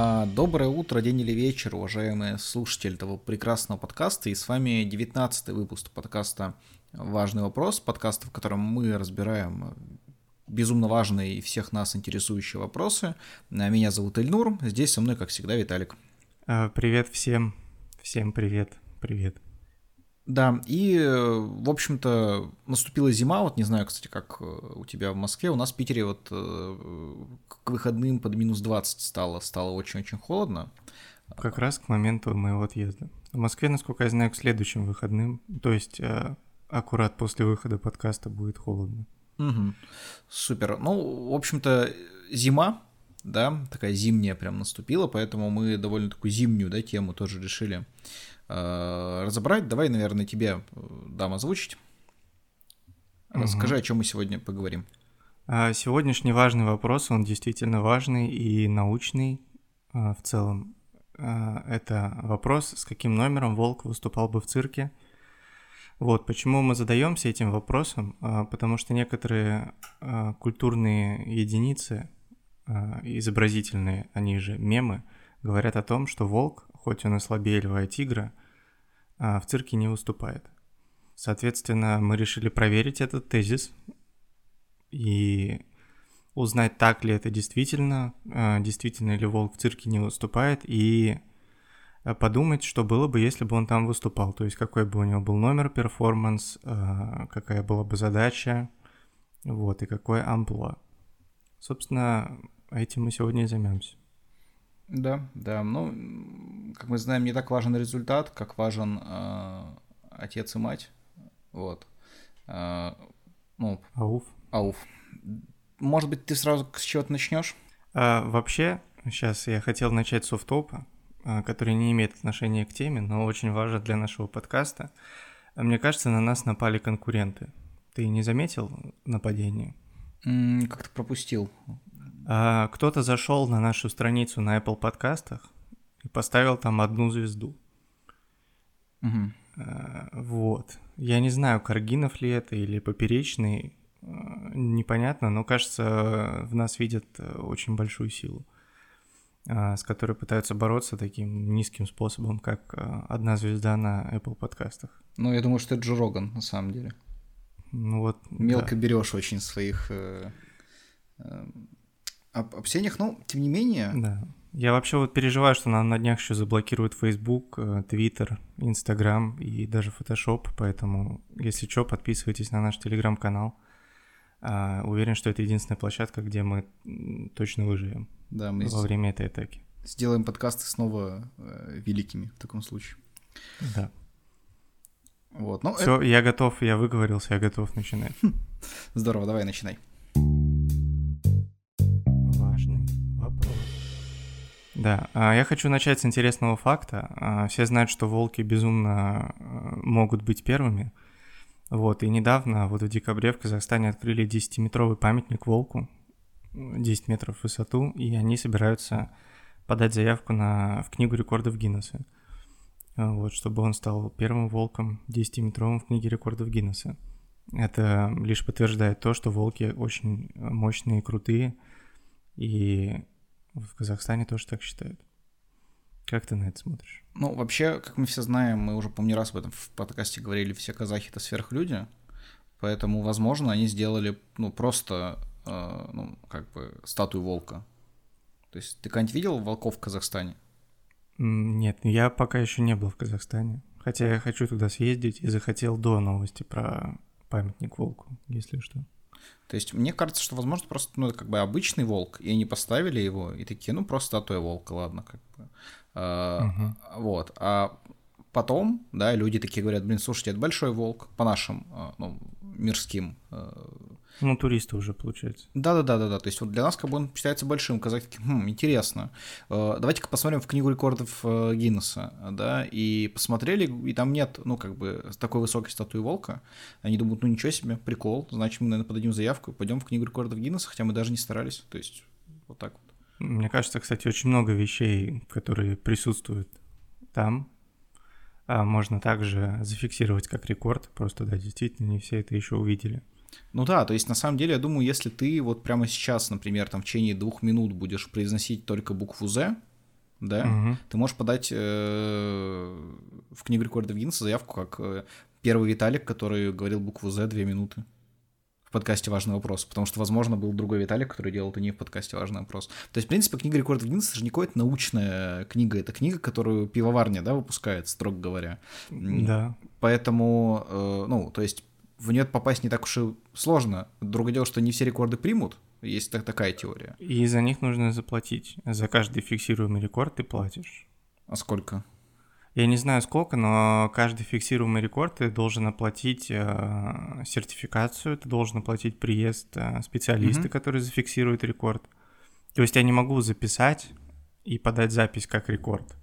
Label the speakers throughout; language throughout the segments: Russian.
Speaker 1: А, доброе утро, день или вечер, уважаемые слушатели этого прекрасного подкаста. И с вами 19 выпуск подкаста «Важный вопрос», подкаста, в котором мы разбираем безумно важные и всех нас интересующие вопросы. Меня зовут Эльнур, здесь со мной, как всегда, Виталик.
Speaker 2: А, привет всем, всем привет, привет.
Speaker 1: Да, и, в общем-то, наступила зима, вот не знаю, кстати, как э, у тебя в Москве, у нас в Питере вот э, к выходным под минус 20 стало, стало очень-очень холодно.
Speaker 2: Как раз к моменту моего отъезда. В Москве, насколько я знаю, к следующим выходным, то есть э, аккурат после выхода подкаста будет холодно.
Speaker 1: Угу. Супер. Ну, в общем-то, зима, да, такая зимняя прям наступила, поэтому мы довольно такую зимнюю, да, тему тоже решили Э, разобрать. Давай, наверное, тебе э, дам озвучить. Расскажи, угу. о чем мы сегодня поговорим.
Speaker 2: А, сегодняшний важный вопрос, он действительно важный и научный а, в целом. А, это вопрос, с каким номером волк выступал бы в цирке. Вот, почему мы задаемся этим вопросом? Потому что некоторые культурные единицы, изобразительные, они же мемы, говорят о том, что волк, хоть он и слабее льва и тигра, а, в цирке не выступает. Соответственно, мы решили проверить этот тезис и узнать, так ли это действительно, а, действительно ли волк в цирке не выступает, и а, подумать, что было бы, если бы он там выступал, то есть какой бы у него был номер, перформанс, какая была бы задача, вот, и какое амплуа. Собственно, этим мы сегодня и займемся.
Speaker 1: Да, да. Ну, как мы знаем, не так важен результат, как важен э, отец и мать. Вот. Э,
Speaker 2: ну, ауф.
Speaker 1: Ауф. Может быть, ты сразу с чего-то начнешь?
Speaker 2: А, вообще, сейчас я хотел начать с офф-топа, а, который не имеет отношения к теме, но очень важен для нашего подкаста. Мне кажется, на нас напали конкуренты. Ты не заметил нападение?
Speaker 1: Как-то пропустил.
Speaker 2: А, кто-то зашел на нашу страницу на Apple подкастах и поставил там одну звезду.
Speaker 1: Угу.
Speaker 2: Вот. Я не знаю, Каргинов ли это или Поперечный, а, непонятно, но кажется, в нас видят э, очень большую силу, с которой пытаются бороться таким низким способом, как одна звезда на Apple подкастах.
Speaker 1: Ну, я думаю, что это Джо Роган, на самом деле.
Speaker 2: Ну вот.
Speaker 1: Мелко да. берешь очень своих э, э, об, об сенях, но тем не менее...
Speaker 2: Да. Я вообще вот переживаю, что нам на днях еще заблокируют Facebook, э, Twitter, Instagram и даже Photoshop, поэтому, если что, подписывайтесь на наш телеграм-канал. А, уверен, что это единственная площадка, где мы точно выживем
Speaker 1: да, мы
Speaker 2: во время этой атаки.
Speaker 1: Сделаем подкасты снова э, великими в таком случае.
Speaker 2: Да.
Speaker 1: Вот, ну,
Speaker 2: Все, это... я готов, я выговорился, я готов начинать.
Speaker 1: Здорово, давай начинай.
Speaker 2: Да, а, я хочу начать с интересного факта. А, все знают, что волки безумно а, могут быть первыми. Вот, и недавно, вот в декабре в Казахстане открыли 10-метровый памятник волку, 10 метров в высоту, и они собираются подать заявку на, в книгу рекордов Гиннесса. Вот, чтобы он стал первым волком 10-метровым в книге рекордов Гиннесса. Это лишь подтверждает то, что волки очень мощные и крутые, и в Казахстане тоже так считают. Как ты на это смотришь?
Speaker 1: Ну, вообще, как мы все знаем, мы уже, помню, раз об этом в подкасте говорили, все казахи — это сверхлюди, поэтому, возможно, они сделали, ну, просто, э, ну, как бы, статую волка. То есть ты когда-нибудь видел волков в Казахстане?
Speaker 2: Нет, я пока еще не был в Казахстане. Хотя я хочу туда съездить и захотел до новости про памятник волку, если что.
Speaker 1: То есть мне кажется, что, возможно, просто, ну, как бы обычный волк, и они поставили его, и такие, ну, просто статуя волка, ладно, как бы. А, угу. Вот. А потом, да, люди такие говорят, блин, слушайте, это большой волк по нашим, а, ну, мирским а,
Speaker 2: ну, туристы уже, получается.
Speaker 1: Да-да-да-да, то есть вот для нас как бы он считается большим. Казахи такие, хм, интересно. Э, давайте-ка посмотрим в книгу рекордов э, Гиннесса, да, и посмотрели, и там нет, ну, как бы, такой высокой статуи волка. Они думают, ну, ничего себе, прикол, значит, мы, наверное, подадим заявку, пойдем в книгу рекордов Гиннесса, хотя мы даже не старались, то есть вот так вот.
Speaker 2: Мне кажется, кстати, очень много вещей, которые присутствуют там, а можно также зафиксировать как рекорд, просто, да, действительно, не все это еще увидели.
Speaker 1: Ну да, то есть на самом деле я думаю, если ты вот прямо сейчас, например, там в течение двух минут будешь произносить только букву Z, да,
Speaker 2: Мгм.
Speaker 1: ты можешь подать э, в книгу рекордов Гиннесса заявку как э, первый Виталик, который говорил букву «З» две минуты в подкасте «Важный вопрос», потому что, возможно, был другой Виталик, который делал это не в подкасте «Важный вопрос». То есть, в принципе, книга рекордов Гиннесса же не какая-то научная книга, это книга, которую пивоварня, да, выпускает, строго говоря.
Speaker 2: Да.
Speaker 1: Поэтому, э, ну, то есть в нее попасть не так уж и сложно. Другое дело, что не все рекорды примут, есть так- такая теория.
Speaker 2: И за них нужно заплатить. За каждый фиксируемый рекорд ты платишь.
Speaker 1: А сколько?
Speaker 2: Я не знаю сколько, но каждый фиксируемый рекорд ты должен оплатить э, сертификацию, ты должен оплатить приезд э, специалиста,
Speaker 1: Мгм.
Speaker 2: который зафиксирует рекорд. То есть я не могу записать и подать запись как рекорд.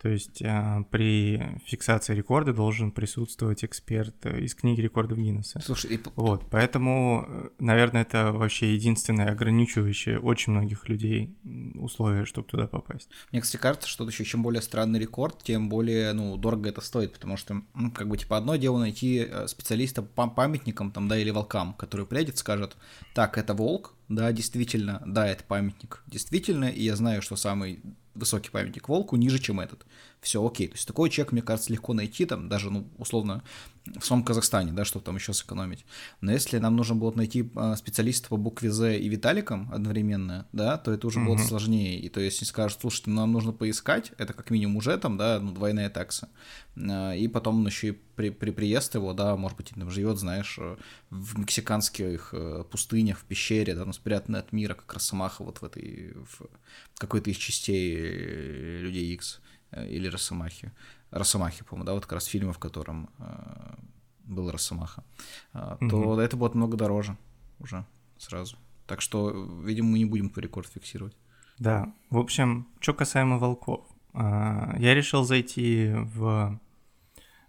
Speaker 2: То есть э, при фиксации рекорда должен присутствовать эксперт э, из книги рекордов Гиннесса.
Speaker 1: Слушай, и
Speaker 2: Вот, поэтому, э, наверное, это вообще единственное ограничивающее очень многих людей условие, чтобы туда попасть.
Speaker 1: мне, кстати, кажется, что еще чем более странный рекорд, тем более, ну, дорого это стоит, потому что, ну, как бы, типа, одно дело найти э, специалиста по памятникам, там, да, или волкам, который приедет, скажет, так, это волк, да, действительно, да, это памятник, действительно, и я знаю, что самый высокий памятник волку ниже, чем этот. Все окей. То есть такой человек, мне кажется, легко найти, там, даже, ну, условно, в самом Казахстане, да, чтобы там еще сэкономить. Но если нам нужно было найти а, специалиста по букве З и Виталиком одновременно, да, то это уже было
Speaker 2: Мгм.
Speaker 1: сложнее. И то есть, если скажут, слушайте, нам нужно поискать, это как минимум уже там, да, ну, двойная такса. А, И потом он еще и при, при приезд его, да, может быть, там живет, знаешь, э, в мексиканских э, пустынях, в пещере, да, ну, спрятанный от мира, как Росомаха вот в этой, в какой-то из частей э, Людей Икс э, или Росомахи. Росомахи, по-моему, да, вот как раз фильма, в котором э, был Росомаха, А, то
Speaker 2: Мгм.
Speaker 1: это будет много дороже уже сразу. Так что, э, видимо, мы не будем твой рекорд фиксировать.
Speaker 2: Да, в общем, что касаемо волков. а, Я решил зайти в...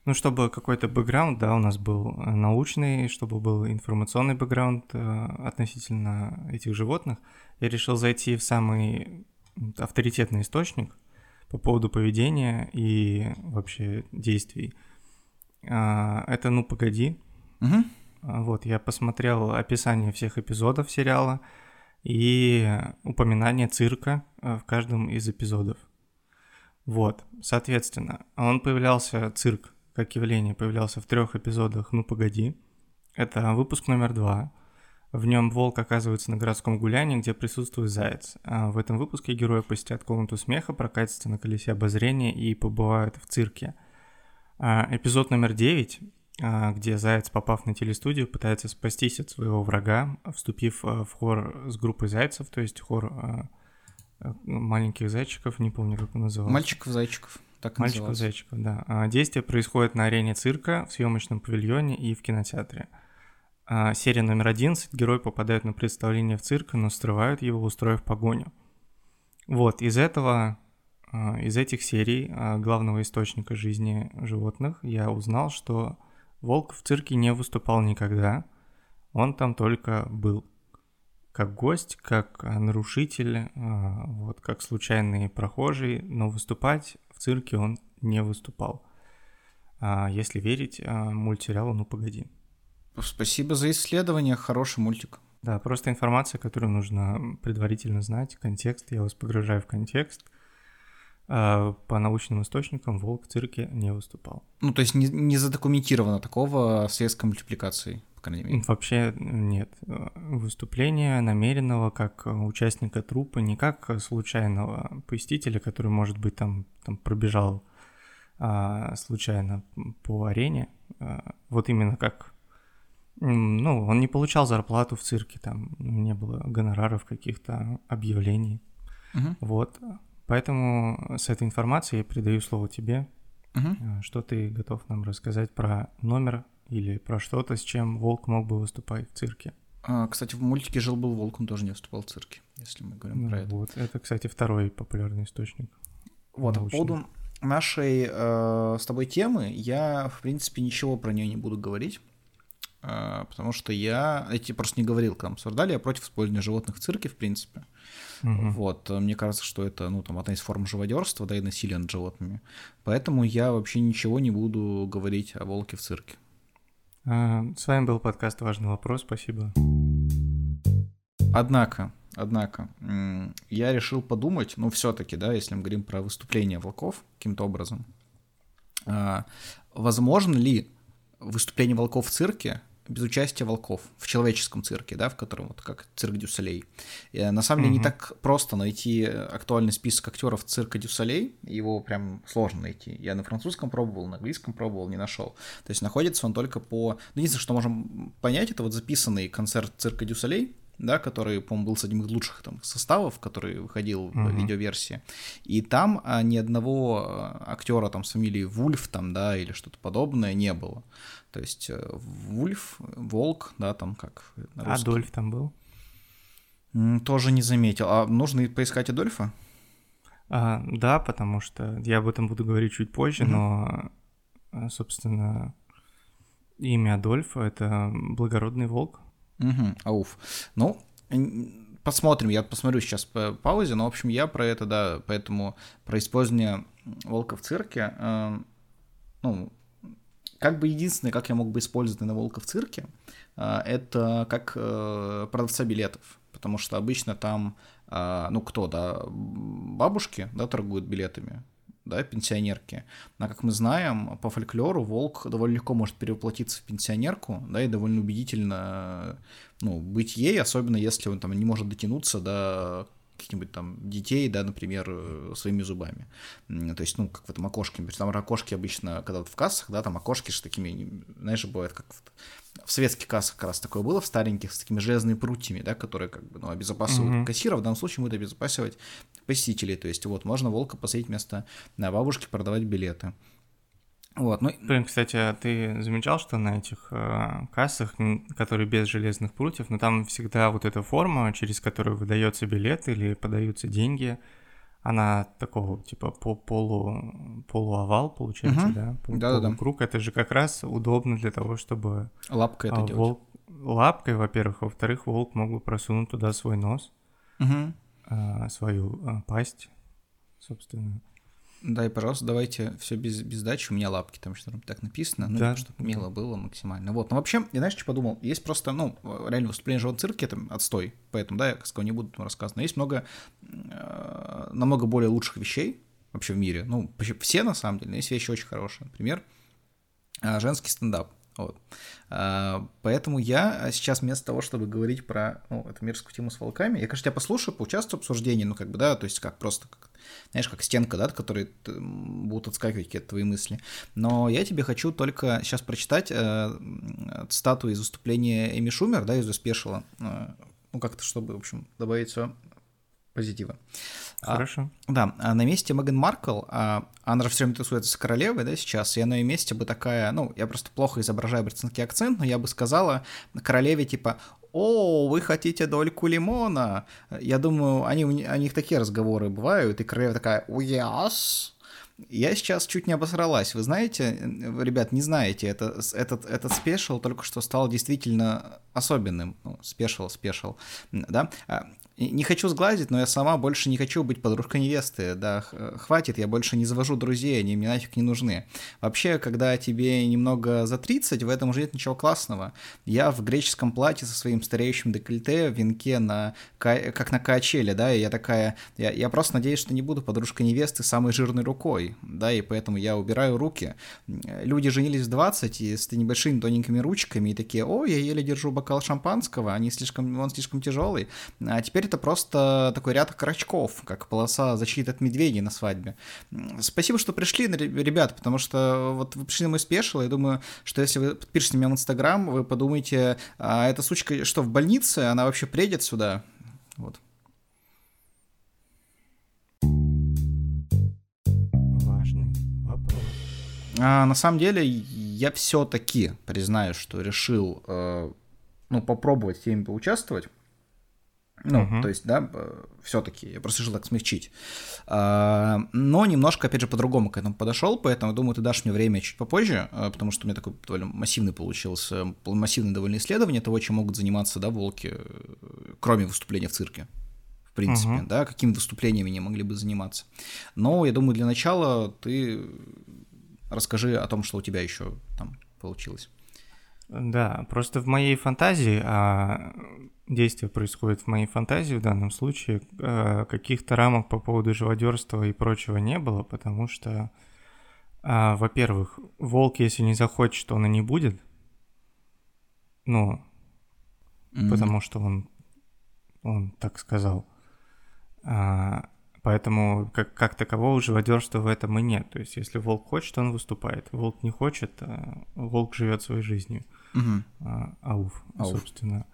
Speaker 2: Ну, чтобы какой-то бэкграунд, да, у нас был э, научный, чтобы был информационный бэкграунд э, относительно этих животных, я решил зайти в самый авторитетный источник по поводу поведения и вообще действий. А, Это «Ну, погоди», а, Вот, я посмотрел описание всех эпизодов сериала и упоминание цирка э, в каждом из эпизодов. Вот, соответственно, он появлялся, цирк как явление появлялся в трех эпизодах «Ну, погоди». Это выпуск номер два. В нем волк оказывается на городском гулянии, где присутствует заяц. А в этом выпуске герои посетят комнату смеха, прокатятся на колесе обозрения и побывают в цирке. А, Эпизод номер 9, где заяц, попав на телестудию, пытается спастись от своего врага, вступив а, в хор с группой зайцев, то есть хор а, а, маленьких зайчиков, не помню, как он назывался.
Speaker 1: Мальчиков-зайчиков. Так и
Speaker 2: Мальчиков
Speaker 1: назывался.
Speaker 2: зайчиков, да. А, Действие происходит на арене цирка, в съемочном павильоне и в кинотеатре. А, Серия номер 11. Герой попадает на представление в цирк, но скрывают его, устроив погоню. Вот, из этого, а, из этих серий а, главного источника жизни животных я узнал, что волк в цирке не выступал никогда, он там только был. Как гость, как нарушитель, вот, как случайный прохожий, но выступать в цирке он не выступал. Если верить мультсериалу «Ну погоди».
Speaker 1: Спасибо за исследование, хороший мультик.
Speaker 2: Да, просто информация, которую нужно предварительно знать, контекст, я вас погружаю в контекст. А, По научным источникам волк в цирке не выступал.
Speaker 1: Ну, то есть не, не задокументировано такого средства мультипликации, по крайней мере.
Speaker 2: Вообще нет. Выступления намеренного как участника трупа, не как случайного посетителя, который, может быть, там, там пробежал а, случайно по арене. А, вот именно как... Ну, он не получал зарплату в цирке, там не было гонораров, каких-то объявлений.
Speaker 1: Мгм,
Speaker 2: Вот. Поэтому с этой информацией я передаю слово тебе. А, Что ты готов нам рассказать про номер или про что-то, с чем волк мог бы выступать в цирке?
Speaker 1: А, кстати, в мультике «Жил-был волк», он тоже не выступал в цирке, если мы говорим
Speaker 2: Ну,
Speaker 1: про это.
Speaker 2: Вот, это, кстати, второй популярный источник.
Speaker 1: Вот, по
Speaker 2: научный.
Speaker 1: поводу нашей э, с тобой темы, я, в принципе, ничего про нее не буду говорить, потому что я, я тебе просто не говорил, мы обсуждали, я против использования животных в цирке, в принципе.
Speaker 2: Мгм.
Speaker 1: Вот, э, мне кажется, что это, ну, там, одна из форм живодерства, да, и насилия над животными. Поэтому я вообще ничего не буду говорить о волке в цирке.
Speaker 2: А, С вами был подкаст «Важный вопрос», спасибо.
Speaker 1: Однако, однако, я решил подумать, ну, все-таки, да, если мы говорим про выступление волков каким-то образом, а, возможно ли выступление волков в цирке без участия волков в человеческом цирке, да, в котором вот как цирк дю Солей. И, на самом деле mm-hmm. не так просто найти актуальный список актеров цирка дю Солей, его прям сложно найти. Я на французском пробовал, на английском пробовал, не нашел. То есть находится он только по... Ну, единственное, что можем понять, это вот записанный концерт цирка Дюсалей, да, который, по-моему, был с одним из лучших там составов, который выходил uh-huh. в видеоверсии. И там а, ни одного а, актера там с фамилией Вульф там, да, или что-то подобное не было. То есть э, Вульф, Волк, да, там как
Speaker 2: Адольф там был?
Speaker 1: Тоже не заметил. А нужно поискать Адольфа?
Speaker 2: А, да, потому что я об этом буду говорить чуть позже, uh-huh. но, э, собственно, имя Адольфа — это благородный волк.
Speaker 1: Угу, ауф. Ну, посмотрим, я посмотрю сейчас по паузе, но, в общем, я про это, да, поэтому про использование волка в цирке, э, ну, как бы единственное, как я мог бы использовать на волка в цирке, э, это как э, продавца билетов, потому что обычно там, э, ну, кто, да, бабушки, да, торгуют билетами, да, пенсионерки. Но, как мы знаем, по фольклору волк довольно легко может перевоплотиться в пенсионерку, да, и довольно убедительно ну, быть ей, особенно если он там не может дотянуться до каких-нибудь там детей, да, например, э, своими зубами. То есть, ну, как в этом окошке. Там окошки обычно, когда вот в кассах, да, там окошки же такими, знаешь, бывает, как в советских кассах как раз такое было, в стареньких, с такими железными прутьями, да, которые как бы, ну, обезопасивают mm-hmm. кассира, в данном случае будут обезопасивать посетителей, то есть вот можно волка посадить вместо на бабушки продавать билеты. Вот, ну...
Speaker 2: Блин, кстати, а ты замечал, что на этих э, кассах, которые без железных прутьев, но ну, там всегда вот эта форма, через которую выдается билет или подаются деньги, она такого типа по полу полуовал получается, угу. да?
Speaker 1: Да, да,
Speaker 2: Круг это же как раз удобно для того, чтобы
Speaker 1: лапкой это а,
Speaker 2: волк... делать. Лапкой, во-первых, во-вторых, волк мог бы просунуть туда свой нос, угу. а, свою а, пасть, собственно.
Speaker 1: Дай, пожалуйста, давайте все без, без дачи. У меня лапки там что-то так написано, ну, да. чтобы мило было максимально. Вот, ну вообще, я знаешь, что подумал? Есть просто, ну, реально выступление в живом цирке, это отстой, поэтому, да, я сказал, не буду рассказывать. Но есть много, э, намного более лучших вещей вообще в мире. Ну, все на самом деле, но есть вещи очень хорошие. Например, э, женский стендап. Вот. А, поэтому я сейчас вместо того, чтобы говорить про ну, эту мерзкую тему с волками, я, конечно, тебя послушаю, поучаствую в обсуждении, ну, как бы, да, то есть как просто, как, знаешь, как стенка, да, от которой будут отскакивать какие-то твои мысли. Но я тебе хочу только сейчас прочитать э, цитату из выступления Эми Шумер, да, из спешила, э, ну, как-то, чтобы, в общем, добавить все позитива.
Speaker 2: А, Хорошо.
Speaker 1: А, да, а на месте Меган Маркл, а, она же все время тусуется с королевой, да, сейчас, и на ее месте бы такая, ну, я просто плохо изображаю британский акцент, но я бы сказала королеве типа, о, вы хотите дольку лимона? Я думаю, они, у них такие разговоры бывают, и королева такая, yes, я сейчас чуть не обосралась. Вы знаете, ребят, не знаете, это, этот, этот special только что стал действительно особенным. Ну, special, special, да? Не хочу сглазить, но я сама больше не хочу быть подружкой невесты. Да, хватит, я больше не завожу друзей, они мне нафиг не нужны. Вообще, когда тебе немного за 30, в этом уже нет ничего классного. Я в греческом платье со своим стареющим декольте, в венке, на, как на качеле, да, и я такая, я, я просто надеюсь, что не буду подружкой невесты самой жирной рукой, да, и поэтому я убираю руки. Люди женились в 20 и с небольшими тоненькими ручками, и такие, о, я еле держу бокал шампанского, они слишком, он слишком тяжелый. А теперь это просто такой ряд крачков, как полоса защиты от медведей на свадьбе. Спасибо, что пришли, ребят, потому что вот вы пришли на мой спешл, я думаю, что если вы подпишете меня в Инстаграм, вы подумаете, а эта сучка что, в больнице? Она вообще приедет сюда? Вот.
Speaker 2: Важный вопрос.
Speaker 1: А, на самом деле, я все-таки признаю, что решил э, ну, попробовать в теме поучаствовать. Ну, угу. то есть, да, все-таки, я просто решил так смягчить. А, но немножко, опять же, по-другому к этому подошел, поэтому, думаю, ты дашь мне время чуть попозже, а, потому что у меня такой довольно массивный получился, массивное довольно исследование того, чем могут заниматься, да, волки, кроме выступления в цирке. В принципе, угу. да, какими выступлениями они могли бы заниматься. Но я думаю, для начала ты расскажи о том, что у тебя еще там получилось.
Speaker 2: Да, просто в моей фантазии, а действие происходит в моей фантазии в данном случае, э, каких-то рамок по поводу живодерства и прочего не было, потому что, э, во-первых, волк, если не захочет, он и не будет. Ну, mm-hmm. потому что он, он так сказал. А, поэтому как, как такового живодерства в этом и нет. То есть, если волк хочет, он выступает. Волк не хочет, а волк живет своей жизнью.
Speaker 1: Угу.
Speaker 2: А, ауф, ауф, собственно.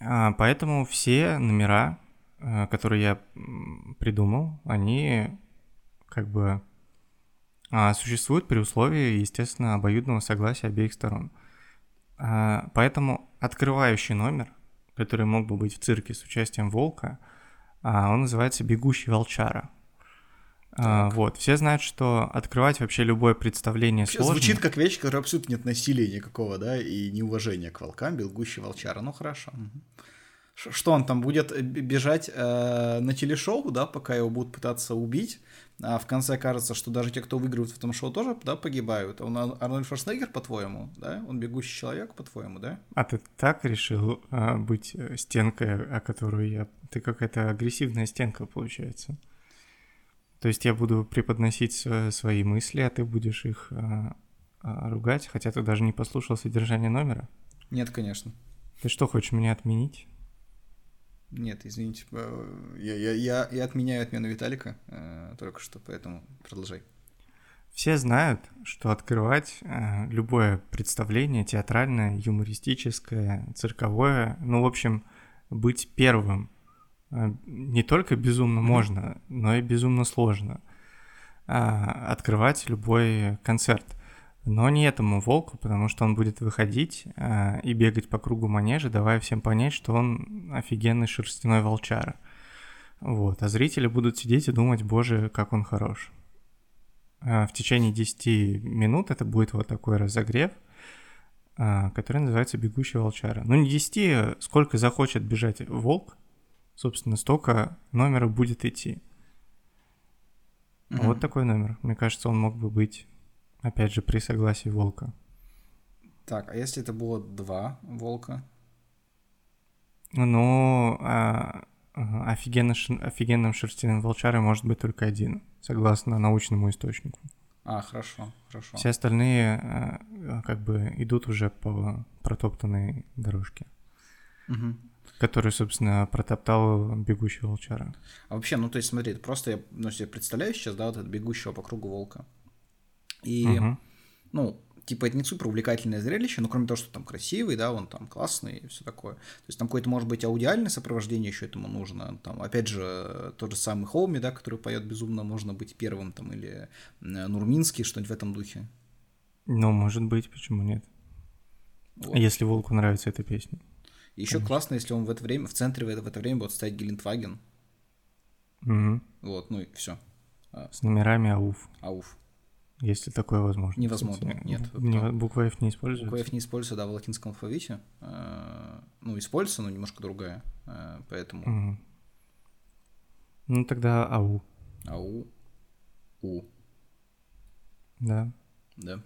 Speaker 2: А, поэтому все номера, а, которые я придумал, они как бы а, существуют при условии, естественно, обоюдного согласия обеих сторон. А, поэтому открывающий номер, который мог бы быть в цирке с участием волка, а, он называется «Бегущий волчара». А, вот, все знают, что открывать вообще любое представление вообще сложно.
Speaker 1: Звучит как вещь, которая абсолютно нет насилия никакого, да, и неуважения к волкам, бегущий волчара. Ну хорошо. Что он там будет бежать э, на телешоу, да, пока его будут пытаться убить, а в конце кажется, что даже те, кто выигрывает в этом шоу, тоже да, погибают. Он Арнольд Шварценеггер, по-твоему, да? Он бегущий человек, по-твоему, да?
Speaker 2: А ты так решил а, быть э, стенкой, о которую я... Ты какая-то агрессивная стенка, получается. То есть я буду преподносить свои мысли, а ты будешь их а, а, ругать, хотя ты даже не послушал содержание номера?
Speaker 1: Нет, конечно.
Speaker 2: Ты что, хочешь меня отменить?
Speaker 1: Нет, извините, э, я, я, я, я отменяю отмену Виталика э, только что, поэтому продолжай.
Speaker 2: Все знают, что открывать э, любое представление театральное, юмористическое, цирковое, ну, в общем, быть первым э, не только безумно можно, но и безумно сложно. Э, открывать любой концерт. Но не этому волку, потому что он будет выходить э, и бегать по кругу манежа, давая всем понять, что он офигенный шерстяной волчара. Вот. А зрители будут сидеть и думать, боже, как он хорош. Э, в течение 10 минут это будет вот такой разогрев, э, который называется «Бегущий волчара». Ну, не 10, сколько захочет бежать волк, собственно, столько номеров будет идти. Mm-hmm. Вот такой номер. Мне кажется, он мог бы быть Опять же, при согласии волка.
Speaker 1: Так, а если это было два волка?
Speaker 2: Ну, а, офигенно, офигенным шерстяным волчарой может быть только один, согласно научному источнику.
Speaker 1: А, хорошо, хорошо.
Speaker 2: Все остальные а, как бы идут уже по протоптанной дорожке.
Speaker 1: Угу.
Speaker 2: Которую, собственно, протоптал бегущий волчара.
Speaker 1: А вообще, ну то есть, смотри, просто я ну, себе представляю сейчас, да, вот этого бегущего по кругу волка. И, угу. ну, типа, это не супер увлекательное зрелище, но кроме того, что там красивый, да, он там классный и все такое. То есть там какое-то, может быть, аудиальное сопровождение еще этому нужно. Там, опять же, тот же самый Холми, да, который поет безумно, можно быть первым там, или Нурминский, что-нибудь в этом духе.
Speaker 2: Ну, может быть, почему нет? Вот. Если Волку нравится эта песня.
Speaker 1: Еще Конечно. классно, если он в это время, в центре в это, в это время будет стоять Гелендваген.
Speaker 2: Угу.
Speaker 1: Вот, ну и все.
Speaker 2: С номерами АУФ.
Speaker 1: АУФ.
Speaker 2: Если такое возможно.
Speaker 1: Невозможно,
Speaker 2: кстати.
Speaker 1: нет.
Speaker 2: Не, буква F не используется?
Speaker 1: Буква F не используется, да, в латинском алфавите. Э, ну, используется, но немножко другая, э, поэтому...
Speaker 2: Угу. Ну, тогда АУ.
Speaker 1: АУ. У.
Speaker 2: Да.
Speaker 1: Да.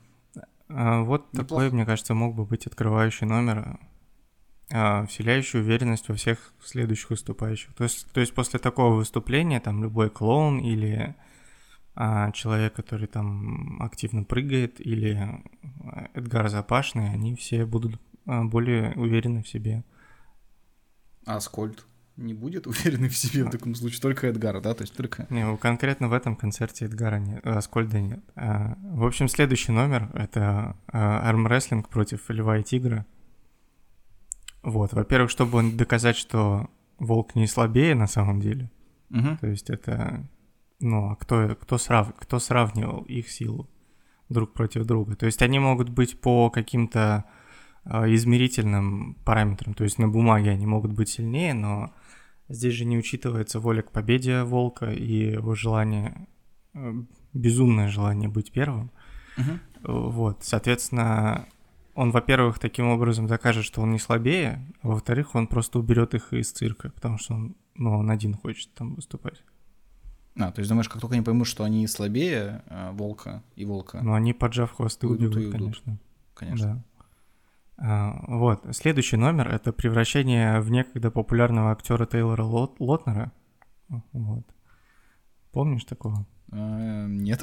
Speaker 2: А, вот Неплохо. такой, мне кажется, мог бы быть открывающий номер, а, вселяющий уверенность во всех следующих выступающих. То есть, то есть после такого выступления там любой клоун или а человек, который там активно прыгает, или Эдгар Запашный, они все будут а, более уверены в себе.
Speaker 1: А Аскольд не будет уверенный в себе в таком случае, только Эдгар, да, то есть только...
Speaker 2: Не, конкретно в этом концерте Эдгара нет, Аскольда нет. А, в общем, следующий номер — это армрестлинг против Льва и Тигра. Вот, во-первых, чтобы доказать, что волк не слабее на самом деле.
Speaker 1: Угу.
Speaker 2: То есть это ну, а кто, кто, срав, кто сравнивал их силу друг против друга? То есть они могут быть по каким-то э, измерительным параметрам, то есть на бумаге они могут быть сильнее, но здесь же не учитывается воля к победе волка и его желание, э, безумное желание быть первым.
Speaker 1: Угу.
Speaker 2: Вот, соответственно, он, во-первых, таким образом докажет, что он не слабее, а во-вторых, он просто уберет их из цирка, потому что он, ну, он один хочет там выступать.
Speaker 1: А, то есть думаешь, как только они поймут, что они слабее а, волка и волка.
Speaker 2: Ну, они поджав хвосты уйдут, убегут, уйдут. конечно.
Speaker 1: Конечно.
Speaker 2: А, вот, следующий номер — это превращение в некогда популярного актера Тейлора Лот Лотнера. Вот. Помнишь такого?
Speaker 1: А, нет.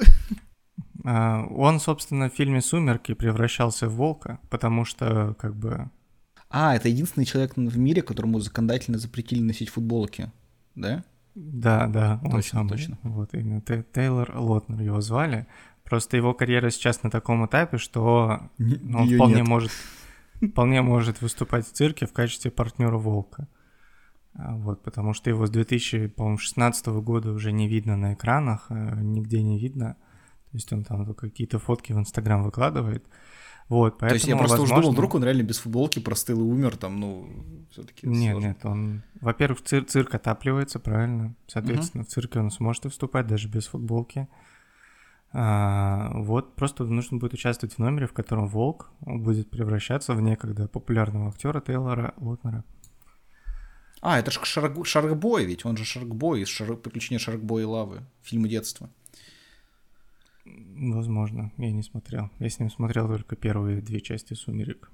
Speaker 2: А, он, собственно, в фильме «Сумерки» превращался в волка, потому что, как бы...
Speaker 1: А, это единственный человек в мире, которому законодательно запретили носить футболки, да?
Speaker 2: Да, да, он
Speaker 1: Точно,
Speaker 2: самый.
Speaker 1: точно.
Speaker 2: Вот именно Тейлор Лотнер его звали. Просто его карьера сейчас на таком этапе, что ну, он вполне
Speaker 1: нет.
Speaker 2: может, вполне может выступать в цирке в качестве партнера Волка. А, Вот, потому что его с 2016 года уже не видно на экранах, э, нигде не видно. То есть он там какие-то фотки в Инстаграм выкладывает. Вот, поэтому,
Speaker 1: То есть я просто уже
Speaker 2: возможно-
Speaker 1: думал, вдруг он реально без футболки простыл и умер там, ну, все-таки.
Speaker 2: Нет, нет, он... Во-первых, цир- цирк отапливается, правильно? Соответственно, в цирке он сможет и вступать даже без футболки. А, вот, просто нужно будет участвовать в номере, в котором Волк будет превращаться в некогда популярного актера Тейлора Лотнера.
Speaker 1: А, это же Шарк... Шаркбой ведь, он же Шаркбой из Шар... Приключения Шаркбоя и Лавы, фильмы детства.
Speaker 2: Возможно, я не смотрел. Я с ним смотрел только первые две части «Сумерек».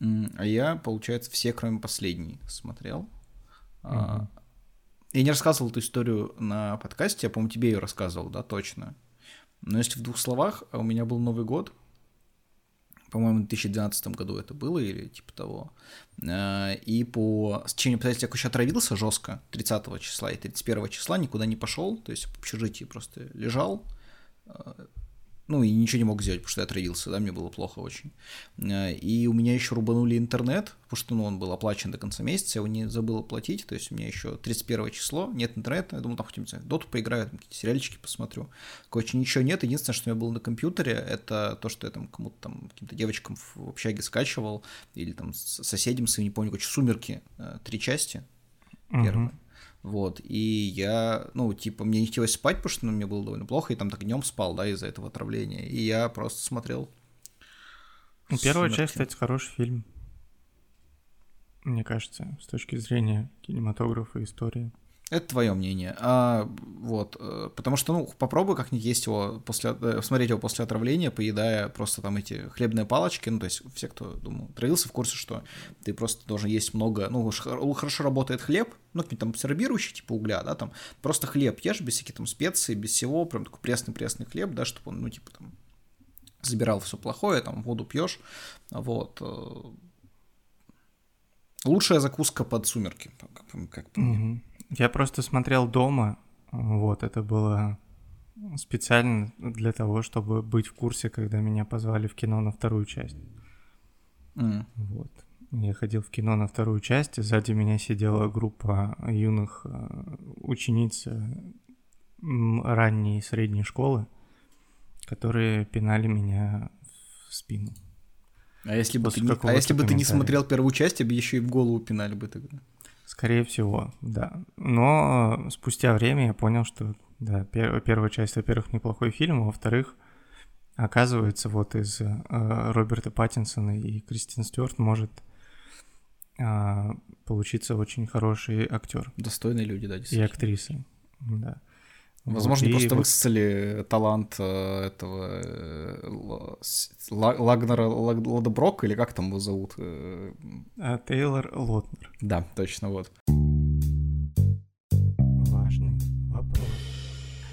Speaker 1: А я, получается, все, кроме последней, смотрел. А, Я не рассказывал эту историю на подкасте, я, по-моему, тебе ее рассказывал, да, точно. Но если в двух словах, а у меня был Новый год, по-моему, в 2012 году это было или типа того. А, И по стечению обстоятельств я короче, отравился жестко 30 числа и 31 числа никуда не пошел, то есть в общежитии просто лежал, ну и ничего не мог сделать, потому что я отравился, да, мне было плохо очень. А, И у меня еще рубанули интернет, потому что ну, он был оплачен до конца месяца, я его не забыл оплатить, то есть у меня еще 31 число, нет интернета, я думал, там хоть не знаю, доту поиграю, там какие-то сериальчики посмотрю. Короче, ничего нет, единственное, что у меня было на компьютере, это то, что я там кому-то там, каким-то девочкам в общаге скачивал, или там с соседям своим, не помню, короче, «Сумерки», э, три части, первая. Вот, и я, ну, типа, мне не хотелось спать, потому что ну, мне было довольно плохо, и там так днем спал, да, из-за этого отравления. И я просто смотрел.
Speaker 2: Ну, Первая
Speaker 1: «Сумерки».
Speaker 2: часть, кстати, хороший фильм. Мне кажется, с точки зрения кинематографа и истории.
Speaker 1: Это твое мнение. А, вот, э, потому что, ну, попробуй как-нибудь есть его после, э, смотреть его после отравления, поедая просто там эти хлебные палочки. Ну, то есть все, кто, думаю, травился, в курсе, что ты просто должен есть много, ну, хорошо работает хлеб, ну, какой-нибудь там абсорбирующий, типа угля, да, там, просто хлеб ешь без всяких там специй, без всего, прям такой пресный-пресный хлеб, да, чтобы он, ну, типа там забирал все плохое, там, воду пьешь, вот. э. Лучшая закуска под сумерки, как, как по мне.
Speaker 2: Мгм. Я просто смотрел дома, вот, это было специально для того, чтобы быть в курсе, когда меня позвали в кино на вторую часть.
Speaker 1: М.
Speaker 2: Вот. Я ходил в кино на вторую часть, и сзади меня сидела группа юных э, учениц э, ранней и средней школы, которые пинали меня в спину.
Speaker 1: А если бы,
Speaker 2: После
Speaker 1: ты, не- а если бы ты не смотрел первую часть, тебе еще и в голову пинали бы тогда.
Speaker 2: Скорее всего, да. Но э, спустя время я понял, что да, пер- первая часть, во-первых, неплохой фильм, а во-вторых, оказывается, вот из э, Роберта Паттинсона и Кристин Стюарт может э, получиться очень хороший актер
Speaker 1: Достойные люди, да,
Speaker 2: и
Speaker 1: действительно.
Speaker 2: актриса. Да.
Speaker 1: Возможно,
Speaker 2: Вот,
Speaker 1: просто
Speaker 2: вот-
Speaker 1: высосали талант э, этого э, Лагнера Лаг- Ладоброка, или как там его зовут? Э,
Speaker 2: а Тейлор Лотнер.
Speaker 1: Да, точно, вот.
Speaker 2: Важный вопрос.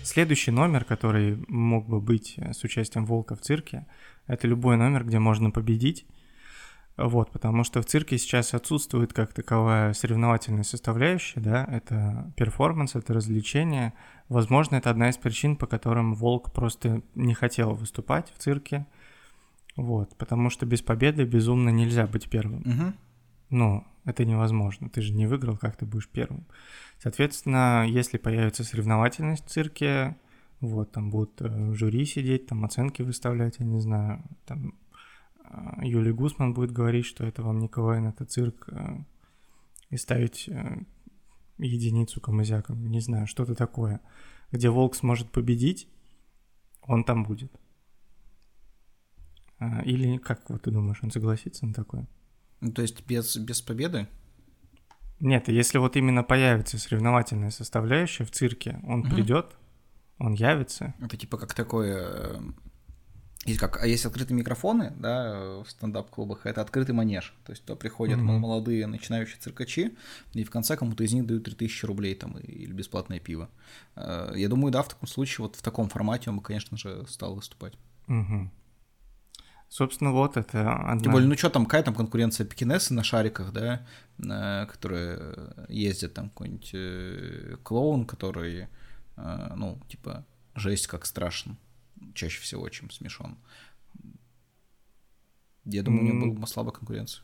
Speaker 2: Следующий номер, который мог бы быть э, с участием Волка в цирке, это любой номер, где можно победить. Вот, потому что в цирке сейчас отсутствует как таковая соревновательная составляющая, да, это перформанс, это развлечение. Возможно, это одна из причин, по которым Волк просто не хотел выступать в цирке. Вот, потому что без победы безумно нельзя быть первым.
Speaker 1: Мгм.
Speaker 2: Ну, это невозможно. Ты же не выиграл, как ты будешь первым. Соответственно, если появится соревновательность в цирке, вот, там будут э, жюри сидеть, там оценки выставлять, я не знаю, там э, Юлия Гусман будет говорить, что это вам КВН, это цирк, э, и ставить э, единицу камызякам, не знаю, что-то такое, где волк сможет победить, он там будет. Или как вот ты думаешь, он согласится на такое?
Speaker 1: Ну, то есть без, без победы?
Speaker 2: Нет, если вот именно появится соревновательная составляющая в цирке, он
Speaker 1: Мгм.
Speaker 2: придет, он явится.
Speaker 1: Это типа как такое... э, есть как, а есть открытые микрофоны, да, в стендап-клубах, это открытый манеж. То есть то приходят mm-hmm. молодые начинающие циркачи, и в конце кому-то из них дают 3000 рублей там или бесплатное пиво. Э, я думаю, да, в таком случае, вот в таком формате он бы, конечно же, стал выступать.
Speaker 2: Угу. Собственно, вот это
Speaker 1: одна... Тем более, ну что там, какая там конкуренция пекинесы на шариках, да, э, которые ездят там какой-нибудь э, клоун, который, ну, типа, жесть как страшно чаще всего, чем смешон. Я думаю, у него была слабая конкуренция.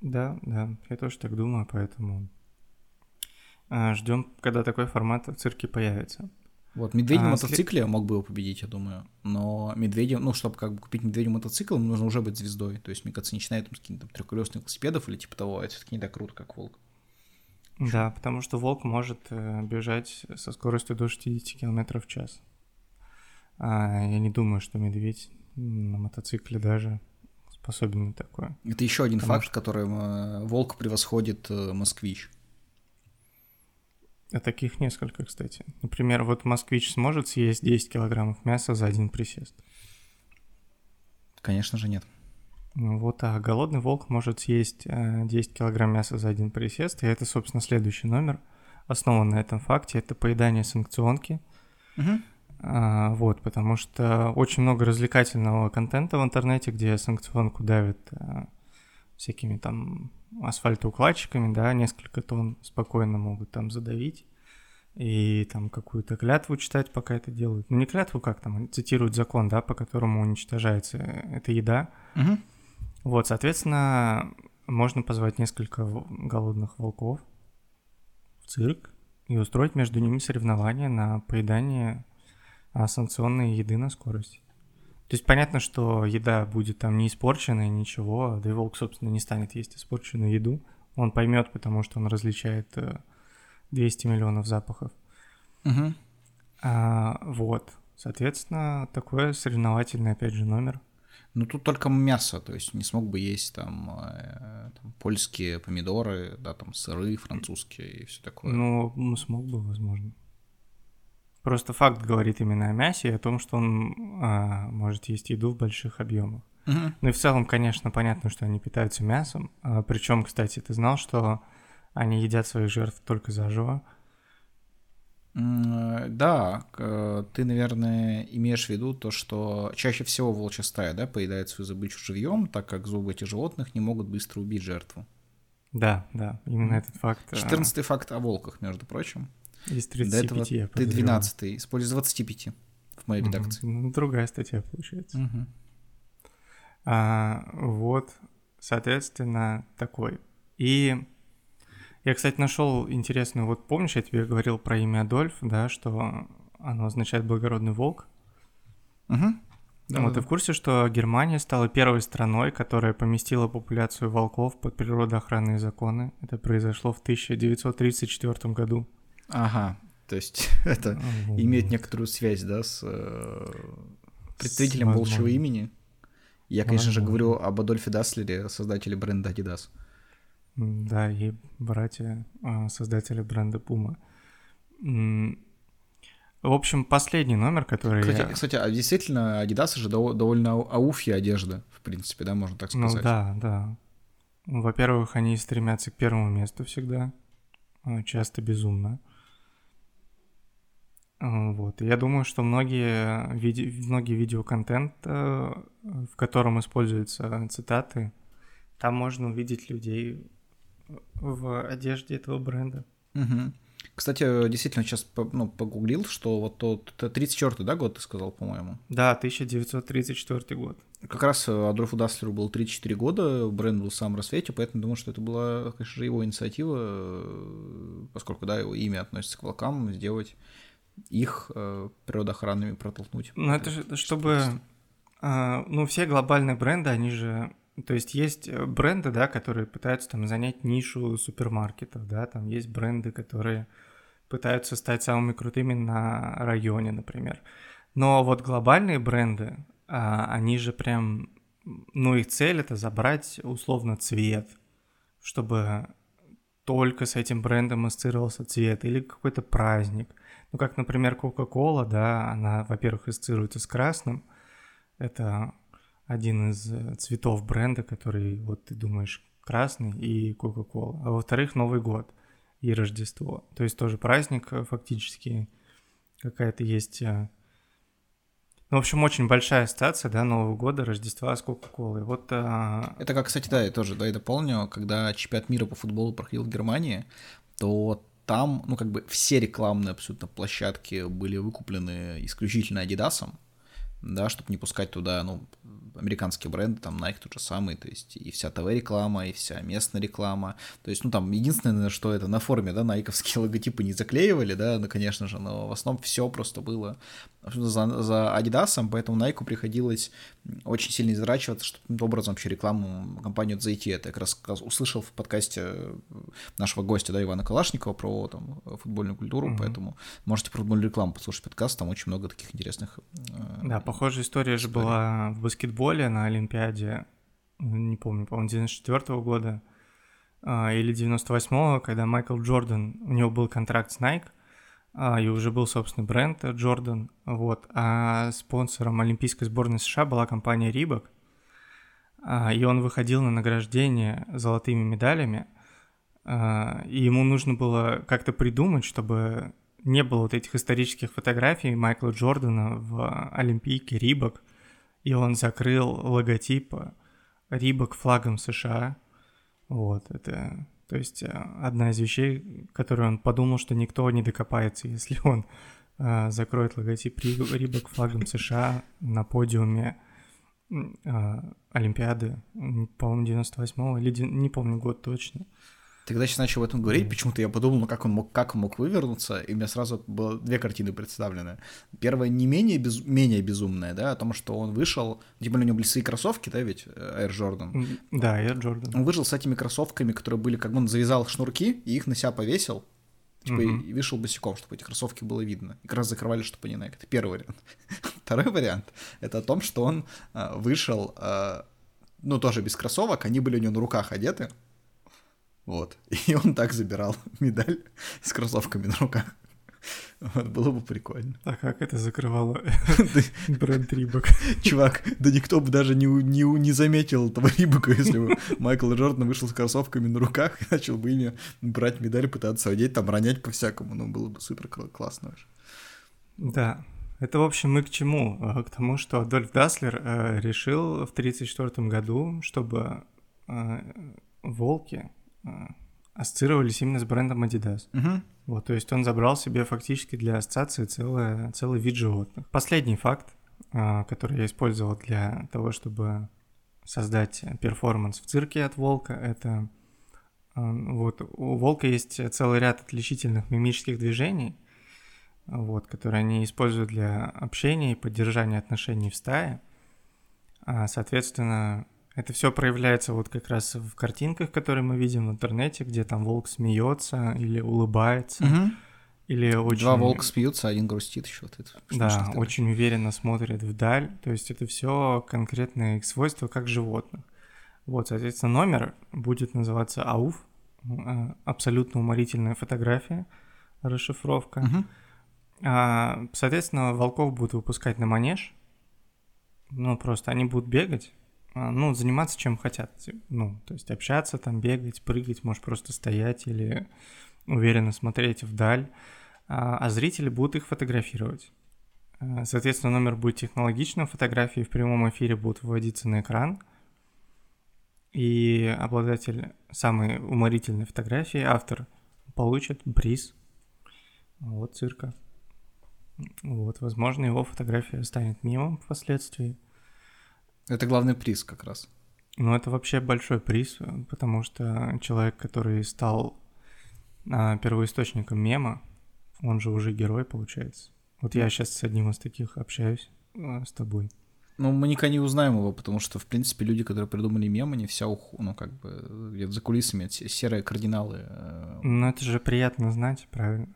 Speaker 2: Да, да, я тоже так думаю, поэтому а, ждем, когда такой формат в цирке появится.
Speaker 1: Вот, медведь на а, мотоцикле след... мог бы его победить, я думаю. Но медведи, ну, чтобы как бы купить медведю мотоцикл, нужно уже быть звездой. То есть, мне кажется, начинает там с каких-то трехколесных велосипедов или типа того, это все-таки не так круто, как волк.
Speaker 2: Да, потому что волк может э, бежать со скоростью до 60 км в час. А я не думаю, что медведь на мотоцикле даже способен на такое.
Speaker 1: Это еще один Потому факт, что... которым э, волк превосходит э, москвич.
Speaker 2: А таких несколько, кстати. Например, вот москвич сможет съесть 10 килограммов мяса за один присест?
Speaker 1: Конечно же нет.
Speaker 2: Ну вот, а голодный волк может съесть 10 э, килограмм мяса за один присест, и это, собственно, следующий номер, основан на этом факте, это поедание санкционки. Угу. А, вот, потому что очень много развлекательного контента в интернете, где санкционку давят а, всякими там асфальтоукладчиками, да, несколько тонн спокойно могут там задавить и там какую-то клятву читать, пока это делают. Ну, не клятву, как там, цитируют закон, да, по которому уничтожается эта еда. Угу. Вот, соответственно, можно позвать несколько голодных волков в цирк и устроить между ними соревнования на поедание а санкционные еды на скорость. То есть понятно, что еда будет там не испорченная, ничего, да и волк, собственно, не станет есть испорченную еду. Он поймет, потому что он различает 200 э, миллионов запахов. Угу. А, вот, соответственно, такой соревновательный, опять же, номер.
Speaker 1: Ну, тут только мясо, то есть не смог бы есть там, э, там польские помидоры, да, там сыры французские и все такое.
Speaker 2: Ну, смог бы, возможно. Просто факт говорит именно о мясе и о том, что он а, может есть еду в больших объемах. Угу. Ну и в целом, конечно, понятно, что они питаются мясом. А, причем, кстати, ты знал, что они едят своих жертв только заживо?
Speaker 1: Да, ты, наверное, имеешь в виду то, что чаще всего волчья стая, да, поедает свою добычу живьем, так как зубы этих животных не могут быстро убить жертву.
Speaker 2: Да, да, именно этот факт.
Speaker 1: А, Четырнадцатый факт о волках, между прочим.
Speaker 2: Из 35, До этого я
Speaker 1: ты 12 используй 25 в моей угу. редакции.
Speaker 2: Ну, другая статья получается. Угу. А, вот, соответственно, такой. И я, кстати, нашел интересную, вот помнишь, я тебе говорил про имя Адольф, да, что оно означает благородный волк? Угу. Да, вот да. ты в курсе, что Германия стала первой страной, которая поместила популяцию волков под природоохранные законы? Это произошло в 1934 году.
Speaker 1: Ага, то есть это имеет некоторую связь, да, с э, представителем волчьего имени. Я, конечно же, говорю об Адольфе Даслере, создателе бренда Adidas.
Speaker 2: Да, и братья а, создатели бренда Puma. В общем, последний номер, который
Speaker 1: кстати,
Speaker 2: я...
Speaker 1: Кстати, а действительно, Adidas же довольно ауфья одежда, в принципе, да, можно так ну сказать.
Speaker 2: Ну да, да. Во-первых, они стремятся к первому месту всегда, часто безумно. Вот. Я думаю, что многие, виде... многие видеоконтент, э, в котором используются цитаты, там можно увидеть людей в одежде этого бренда.
Speaker 1: Угу. Кстати, действительно, сейчас ну, погуглил, что вот тот 34-й, да, год ты сказал, по-моему?
Speaker 2: Да, 1934 год.
Speaker 1: Как раз э, Адольфу Даслеру было 34 года, бренд был в самом рассвете, поэтому думаю, что это была, конечно же, его инициатива, э, поскольку, да, его имя относится к волкам, сделать их э, природоохранными протолкнуть.
Speaker 2: Ну, это же, чтобы... Э, ну, все глобальные бренды, они же... То есть есть э, бренды, да, которые пытаются там занять нишу супермаркетов, да, там есть бренды, которые пытаются стать самыми крутыми на районе, например. Но вот глобальные бренды, а, они же прям, ну, их цель это забрать условно цвет, чтобы только с этим брендом ассоциировался цвет или какой-то праздник. Ну, как, например, Coca-Cola, да, она, во-первых, ассоциируется с красным. Это один из э, цветов бренда, который, вот ты думаешь, красный и Кока-Кола. А во-вторых, Новый год и Рождество. То есть тоже праздник э, фактически какая-то есть... Ну, в общем, очень большая ассоциация, да, Нового года, Рождества с Кока-Колой. Вот, а...
Speaker 1: Это как, кстати, да, я тоже, да, это помню, когда чемпионат мира по футболу проходил в Германии, то там, ну, как бы все рекламные абсолютно площадки были выкуплены исключительно Адидасом, да, чтобы не пускать туда, ну, американские бренды, там Nike тот же самый, то есть и вся ТВ-реклама, и вся местная реклама, то есть, ну, там, единственное, что это на форуме, да, найковские логотипы не заклеивали, да, ну, конечно же, но в основном все просто было за, за Adidas, поэтому Nike приходилось очень сильно израчиваться, чтобы каким-то образом вообще рекламу компанию зайти. Это я как раз, услышал в подкасте нашего гостя, да, Ивана Калашникова про там, футбольную культуру, mm-hmm. поэтому можете про футбольную рекламу послушать подкаст, там очень много таких интересных
Speaker 2: э, Да, похожая история же была в баскетболе на Олимпиаде, не помню, по-моему, 94 -го года э, или 98-го, когда Майкл Джордан, у него был контракт с Nike, а, и уже был собственный бренд Джордан, вот, а спонсором Олимпийской сборной США была компания Reebok, а, и он выходил на награждение золотыми медалями, а, и ему нужно было как-то придумать, чтобы не было вот этих исторических фотографий Майкла Джордана в Олимпийке Рибок, и он закрыл логотип Рибок флагом США. Вот, это то есть э, одна из вещей, которую он подумал, что никто не докопается, если он э, закроет логотип Рибок флагом США на подиуме э, Олимпиады, по-моему, 98-го, или не помню год точно.
Speaker 1: Ты когда сейчас начал об этом говорить, почему-то я подумал, ну как он мог, как он мог вывернуться, и у меня сразу было две картины представлены. Первая не менее, без, менее безумная, да, о том, что он вышел, тем более у него были свои кроссовки, да, ведь, э, Air Jordan.
Speaker 2: Да, Air Jordan.
Speaker 1: Он вышел с этими кроссовками, которые были, как бы он завязал шнурки и их на себя повесил, типа, угу. и вышел босиком, чтобы эти кроссовки было видно. И как раз закрывали, чтобы не на Это первый вариант. Второй вариант — это о том, что он а, вышел, а, ну, тоже без кроссовок, они были у него на руках одеты, вот. И он так забирал медаль с кроссовками на руках. Вот, было бы прикольно.
Speaker 2: А как это закрывало бренд Рибок?
Speaker 1: Чувак, да никто бы даже не, не, не заметил этого Рибока, если бы Майкл Джордан вышел с кроссовками на руках и начал бы ими брать медаль, пытаться одеть, там, ронять по-всякому. Ну, было бы супер классно.
Speaker 2: Да, это, в общем, мы к чему? А, к тому, что Адольф Даслер э, решил в 1934 году, чтобы э, волки ассоциировались именно с брендом Adidas.
Speaker 1: Угу.
Speaker 2: Вот, то есть он забрал себе фактически для ассоциации целое, целый вид животных. Последний факт, а, который я использовал для того, чтобы создать перформанс в цирке от волка, это а, вот у волка есть целый ряд отличительных мимических движений, вот, которые они используют для общения и поддержания отношений в стае. Соответственно, это все проявляется вот как раз в картинках, которые мы видим в интернете, где там волк смеется или улыбается.
Speaker 1: Угу.
Speaker 2: Или очень...
Speaker 1: Два волка смеются, один грустит еще. Вот это,
Speaker 2: да, очень уверенно смотрит вдаль. То есть это все конкретные свойства как животных. Вот, соответственно, номер будет называться АУФ, э, абсолютно уморительная фотография, расшифровка.
Speaker 1: Угу.
Speaker 2: А, соответственно, волков будут выпускать на манеж. Ну, просто они будут бегать, ну, заниматься чем хотят. Ну, то есть общаться, там, бегать, прыгать, может просто стоять или уверенно смотреть вдаль, а, а зрители будут их фотографировать. А, соответственно, номер будет технологичным, фотографии в прямом эфире будут выводиться на экран, и обладатель самой уморительной фотографии, автор, получит приз вот цирка. Вот, возможно, его фотография станет мемом впоследствии.
Speaker 1: Это главный приз как раз.
Speaker 2: Ну, это вообще большой приз, потому что человек, который стал а, первоисточником мема, он же уже герой, получается. Вот я сейчас с одним из таких общаюсь а, с тобой.
Speaker 1: Ну, мы никогда не узнаем его, потому что, в принципе, люди, которые придумали мем, они вся, ух... ну, как бы, где-то за кулисами, серые кардиналы. Э,
Speaker 2: ну, это же приятно знать, правильно?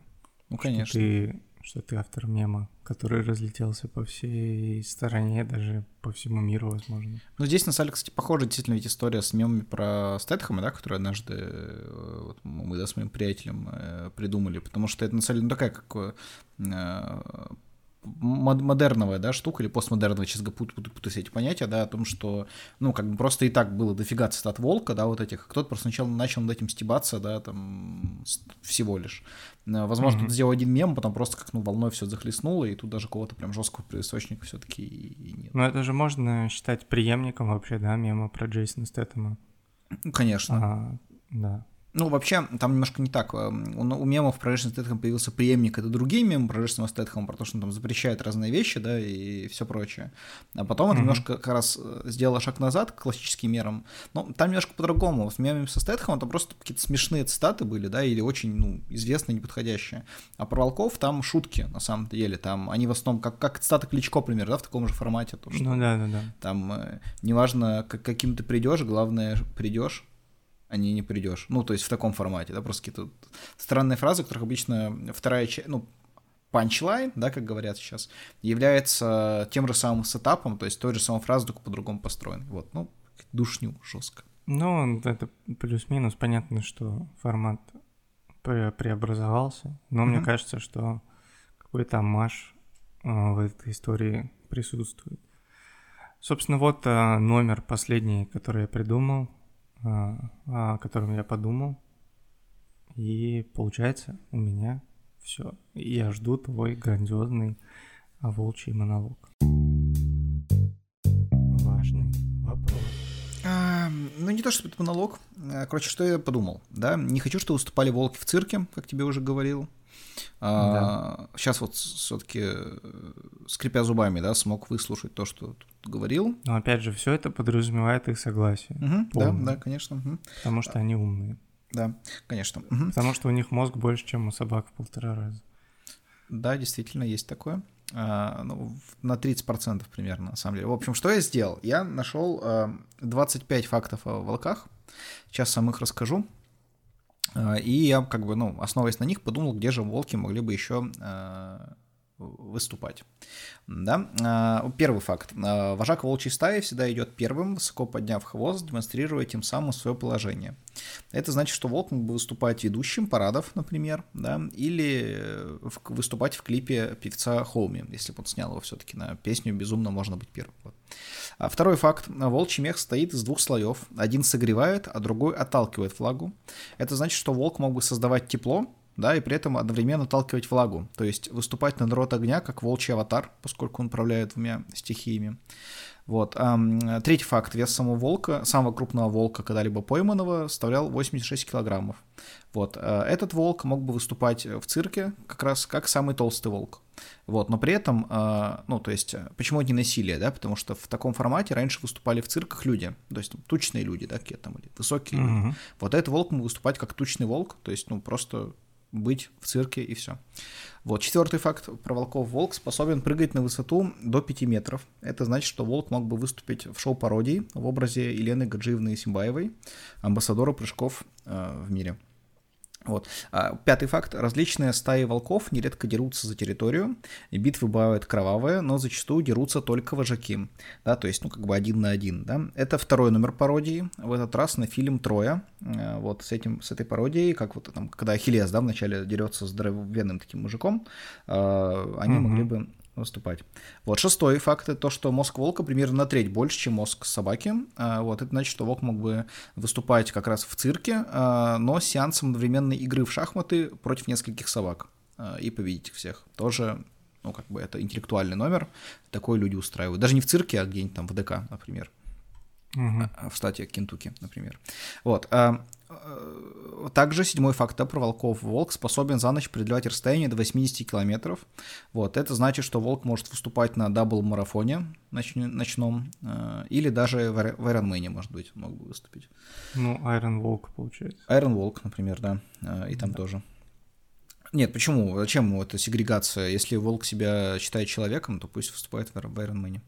Speaker 1: Ну, конечно.
Speaker 2: Что ты что ты автор мема, который разлетелся по всей стороне, даже по всему миру, возможно.
Speaker 1: Ну, здесь, на самом кстати, похожа действительно ведь история с мемами про Стэтхэма, да, которую однажды э, вот, мы, да, с моим приятелем э, придумали, потому что это, на самом деле, ну, такая, как э, модерновая, да, штука, или постмодерновая, сейчас путаю, путаю, путаю эти понятия, да, о том, что, ну, как бы просто и так было дофига цитат Волка, да, вот этих, кто-то просто сначала начал над этим стебаться, да, там, всего лишь. Э, возможно, mm-hmm. сделал один мем, потом просто как, ну, волной все захлестнуло, и тут даже кого-то прям жесткого источника все-таки и нет.
Speaker 2: Ну, это же можно считать преемником вообще, да, мема про Джейсона Стэттема.
Speaker 1: Ну, конечно.
Speaker 2: А, да.
Speaker 1: Ну, вообще, там немножко не так. Эм, у мемов про Джейсона Стэтхэма появился преемник, это другие мемы про Джейсона Стэтхэма, про то, что он там запрещает разные вещи, да, и все прочее. А потом mm-hmm. это немножко как раз э, сделало шаг назад к классическим мерам. Но там немножко по-другому. В меме со Стэтхэмом там просто какие-то смешные цитаты были, да, или очень, ну, известные, неподходящие. А про волков там шутки, на самом деле. Там они в основном, как, как цитаты Кличко, например, да, в таком же формате. То,
Speaker 2: что ну да, да, да.
Speaker 1: Там э, неважно, к каким ты придешь, главное, придешь а не не придешь. Ну, то есть в таком формате, да, просто какие-то странные фразы, которых обычно вторая часть, ну, панчлайн, да, как говорят сейчас, является тем же самым сетапом, то есть той же самой фразой, только по-другому построен. Вот, ну, душню жестко.
Speaker 2: Ну, это плюс-минус. Понятно, что формат преобразовался, но mm-hmm. мне кажется, что какой-то амаш в этой истории присутствует. Собственно, вот а, номер последний, который я придумал. А, о котором я подумал. И получается, у меня все. Я жду твой грандиозный волчий монолог. Важный вопрос.
Speaker 1: А, ну, не то, что это монолог. А, короче, что я подумал, да? Не хочу, чтобы выступали волки в цирке, как тебе уже говорил. Да. Сейчас вот все-таки, э, скрипя зубами, да, смог выслушать то, что говорил.
Speaker 2: Но опять же, все это подразумевает их согласие.
Speaker 1: Угу, да, да, конечно. Угу.
Speaker 2: Потому что они умные.
Speaker 1: Да, конечно. Угу.
Speaker 2: Потому что у них мозг больше, чем у собак в полтора раза.
Speaker 1: Да, действительно, есть такое. А, ну, на 30% примерно, на самом деле. В общем, что я сделал? Я нашел а, 25 фактов о волках. Сейчас сам их расскажу. А, и я, как бы, ну, основываясь на них, подумал, где же волки могли бы еще а, выступать. Да? А, первый факт. А, вожак волчьей стаи всегда идет первым, высоко подняв хвост, демонстрируя тем самым свое положение. Это значит, что волк мог бы выступать ведущим парадов, например, да, или э, выступать в клипе певца Холми, если бы он снял его все-таки на песню «Безумно можно быть первым». А второй факт. Волчий мех состоит из двух слоев. Один согревает, а другой отталкивает влагу. Это значит, что волк мог бы создавать тепло, да, и при этом одновременно отталкивать влагу, то есть выступать на народ огня, как волчий аватар, поскольку он управляет двумя стихиями. Вот. Третий факт. Вес самого волка, самого крупного волка, когда-либо пойманного, составлял 86 килограммов. Вот. Э, этот волк мог бы выступать в цирке как раз как самый толстый волк. Вот. Но при этом, э, ну, то есть, почему не насилие, да, потому что в таком формате раньше выступали в цирках люди, то есть тучные люди, да, какие-то там, высокие люди. Вот этот волк мог выступать как тучный волк, то есть, ну, просто быть в цирке и все. Вот, четвертый факт про волков. Волк способен прыгать на высоту до 5 метров. Это значит, что волк мог бы выступить в шоу-пародии в образе Елены Гаджиевны Симбаевой, амбассадора прыжков э, в мире. Вот. А, пятый факт. Различные стаи волков нередко дерутся за территорию. Битвы бывают кровавые, но зачастую дерутся только вожаки. Да, то есть, ну, как бы один на один. Да? Это второй номер пародии. В этот раз на фильм «Троя». Э, вот с, этим, с этой пародией, как вот там, когда Ахиллес, да, вначале дерется с здоровенным таким мужиком, э, они mm-hmm. могли бы выступать. Вот шестой факт это то, что мозг волка примерно на треть больше, чем мозг собаки. А, вот это значит, что волк мог бы выступать как раз в цирке, а, но с сеансом одновременной игры в шахматы против нескольких собак а, и победить их всех. Тоже, ну как бы это интеллектуальный номер, такой люди устраивают. Даже не в цирке, а где-нибудь там в ДК, например. Угу. В штате Кентукки, например. Вот. Также седьмой факт про волков. Волк способен за ночь преодолевать расстояние до 80 километров. Вот, это значит, что волк может выступать на дабл-марафоне ночном, э, или даже в Ironman, может быть, мог бы выступить.
Speaker 2: Ну, Iron Волк, получается.
Speaker 1: Iron Волк, например, да, э, и там да. тоже. Нет, почему? Зачем эта сегрегация? Если волк себя считает человеком, то пусть выступает в Iron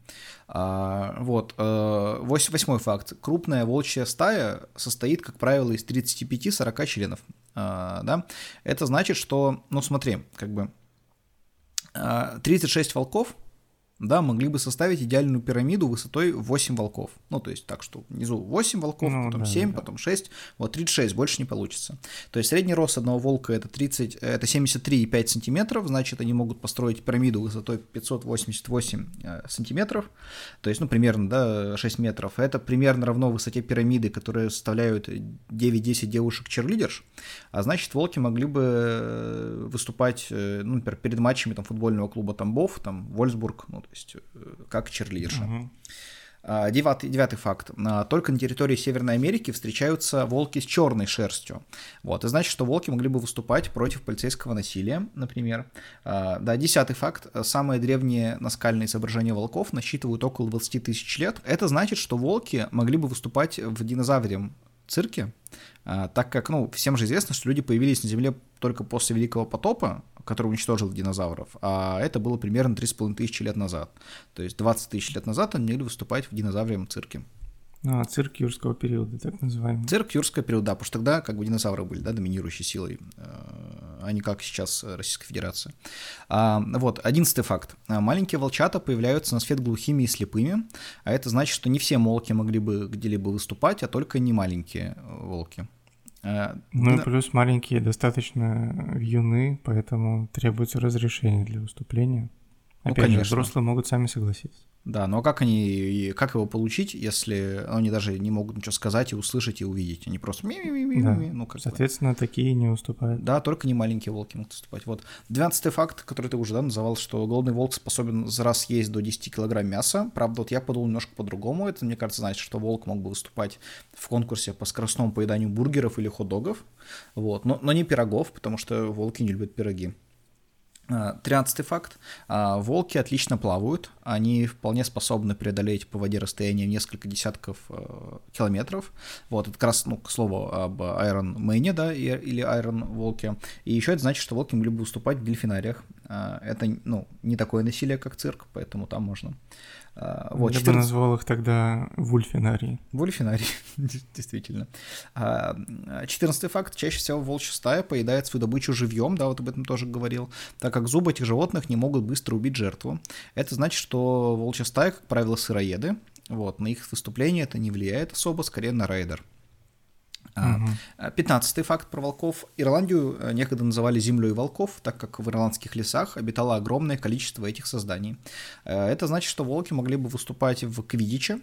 Speaker 1: А, вот. Э, восьмой факт. Крупная волчья стая состоит, как правило, из 35-40 членов. А, да? Это значит, что, ну смотри, как бы 36 а, волков да, могли бы составить идеальную пирамиду высотой 8 волков. Ну, то есть так, что внизу 8 волков, ну, потом да, 7, да. потом 6, вот 36, больше не получится. То есть средний рост одного волка это, 30, это 73,5 сантиметров, значит, они могут построить пирамиду высотой 588 э, сантиметров, то есть, ну, примерно, да, 6 метров. Это примерно равно высоте пирамиды, которые составляют 9-10 девушек-черлидерш, а значит, волки могли бы э, выступать, э, ну, например, перед матчами там, футбольного клуба Тамбов, там, Вольсбург, ну, то есть э, как черлидерша. Угу. Девятый, девятый факт. А, только на территории Северной Америки встречаются волки с черной шерстью. Вот. Это значит, что волки могли бы выступать против полицейского насилия, например. А, да, десятый факт. Самые древние наскальные изображения волков насчитывают около 20 тысяч лет. Это значит, что волки могли бы выступать в динозаврем цирке, а, так как, ну, всем же известно, что люди появились на Земле только после Великого потопа, который уничтожил динозавров, а это было примерно 3,5 тысячи лет назад. То есть 20 тысяч лет назад они могли выступать в динозаврием цирке.
Speaker 2: А, цирк юрского периода, так называемый.
Speaker 1: Цирк юрского периода, да, потому что тогда как бы динозавры были, да, доминирующей силой, э, а не как сейчас Российская Федерация. А, вот, одиннадцатый факт. Маленькие волчата появляются на свет глухими и слепыми, а это значит, что не все волки могли бы где-либо выступать, а только не маленькие волки.
Speaker 2: Э, ну и плюс маленькие достаточно юны, поэтому требуется разрешение для выступления. Ну, Опять ну, конечно. же, взрослые могут сами согласиться.
Speaker 1: Да, но как они, как его получить, если они даже не могут ничего сказать и услышать и увидеть? Они просто ми ми ми
Speaker 2: да. ну как Соответственно, бы. такие не уступают.
Speaker 1: Да, только не маленькие волки могут уступать. Вот. Двенадцатый факт, который ты уже да, называл, что голодный волк способен за раз есть до 10 килограмм мяса. Правда, вот я подумал немножко по-другому. Это, мне кажется, значит, что волк мог бы выступать в конкурсе по скоростному поеданию бургеров или хот-догов. Вот. Но, но не пирогов, потому что волки не любят пироги. А, тринадцатый факт. А, волки отлично плавают. Они вполне способны преодолеть по воде расстояние в несколько десятков э, километров. Вот, это как раз, ну, к слову об Iron Man, да, или Iron Волке. И еще это значит, что волки могли бы выступать в дельфинариях. Это, ну, не такое насилие, как цирк, поэтому там можно.
Speaker 2: А, вот, Я 14... бы назвал их тогда вульфинарии.
Speaker 1: Вульфинарии, действительно. А, четырнадцатый факт. Чаще всего волчья стая поедает свою добычу живьем, да, вот об этом тоже говорил, так как зубы этих животных не могут быстро убить жертву. Это значит, что волчья стая, как правило, сыроеды, вот, на их выступление это не влияет особо, скорее на рейдер. Угу. Пятнадцатый факт про волков. Ирландию э, некогда называли землей волков, так как в ирландских лесах обитало огромное количество этих созданий. Э, это значит, что волки могли бы выступать в Квидиче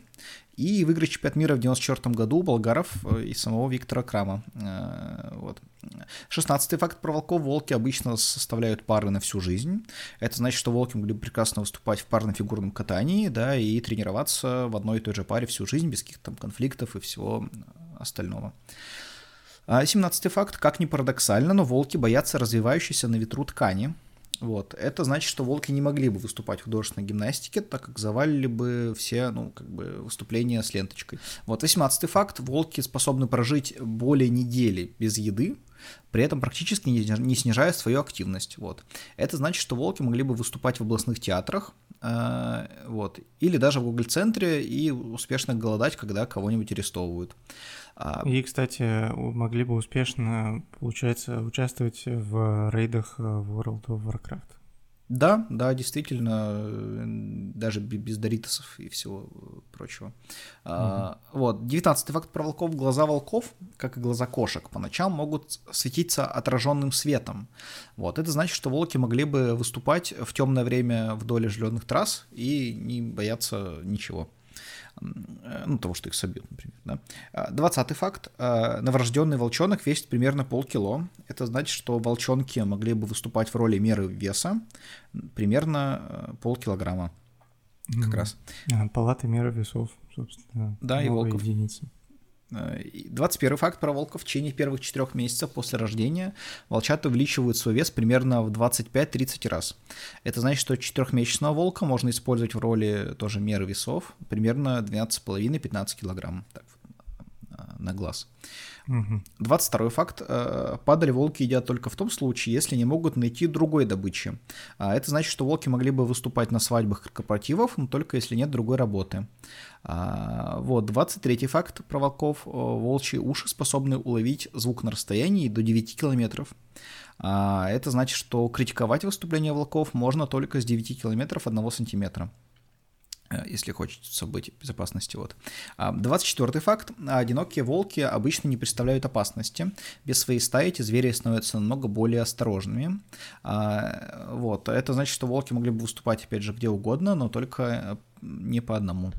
Speaker 1: и выиграть чемпионат мира в 94 году у болгаров э, и самого Виктора Крама. Вот. Шестнадцатый факт про волков. Волки обычно составляют пары на всю жизнь. Это значит, что волки могли бы прекрасно выступать в парном фигурном катании, да, и тренироваться в одной и той же паре всю жизнь без каких-то там конфликтов и всего остального. 17 факт, как ни парадоксально, но волки боятся развивающейся на ветру ткани. Вот. Это значит, что волки не могли бы выступать в художественной гимнастике, так как завалили бы все ну, как бы, выступления с ленточкой. Вот 18 факт. Волки способны прожить более недели без еды, при этом практически не снижая свою активность. Вот. Это значит, что волки могли бы выступать в областных театрах, э, вот, или даже в Google-центре и успешно голодать, когда кого-нибудь арестовывают.
Speaker 2: А, И, кстати, могли бы успешно, получается, участвовать в рейдах э, World of Warcraft.
Speaker 1: Да, да, действительно, даже без Доритосов и всего прочего. Угу. А, вот, девятнадцатый факт про волков. Глаза волков, как и глаза кошек, по ночам могут светиться отраженным светом. Вот, это значит, что волки могли бы выступать в темное время вдоль оживленных трасс и не бояться ничего. Э, ну, того, что их собьют, например. Да. А, двадцатый факт. А, новорожденный волчонок весит примерно полкило. Это значит, что волчонки могли бы выступать в роли меры веса примерно э, полкилограмма. Как mm-hmm. раз.
Speaker 2: А, палаты меры весов, собственно.
Speaker 1: Да, и волков. Единицы. 21 факт про волков. В течение первых четырех месяцев после рождения волчата увеличивают свой вес примерно в 25-30 раз. Это значит, что четырехмесячного волка можно использовать в роли тоже меры весов, примерно 12,5-15 килограмм. Так, на глаз.
Speaker 2: Мгм.
Speaker 1: 22 факт. э, Падаль волки едят только в том случае, если не могут найти другой добычи. А Это значит, что волки могли бы выступать на свадьбах корпоративов, но только если нет другой работы. А, Вот, 23 факт про волков. Э, Волчьи уши способны уловить звук на расстоянии до 9 километров. А, Это значит, что критиковать выступление волков можно только с 9 километров 1 сантиметра если хочется быть в безопасности. Вот. 24 факт. Одинокие волки обычно не представляют опасности. Без своей стаи эти звери становятся намного более осторожными. А, Вот. Это значит, что волки могли бы выступать, опять же, где угодно, но только э, не по одному.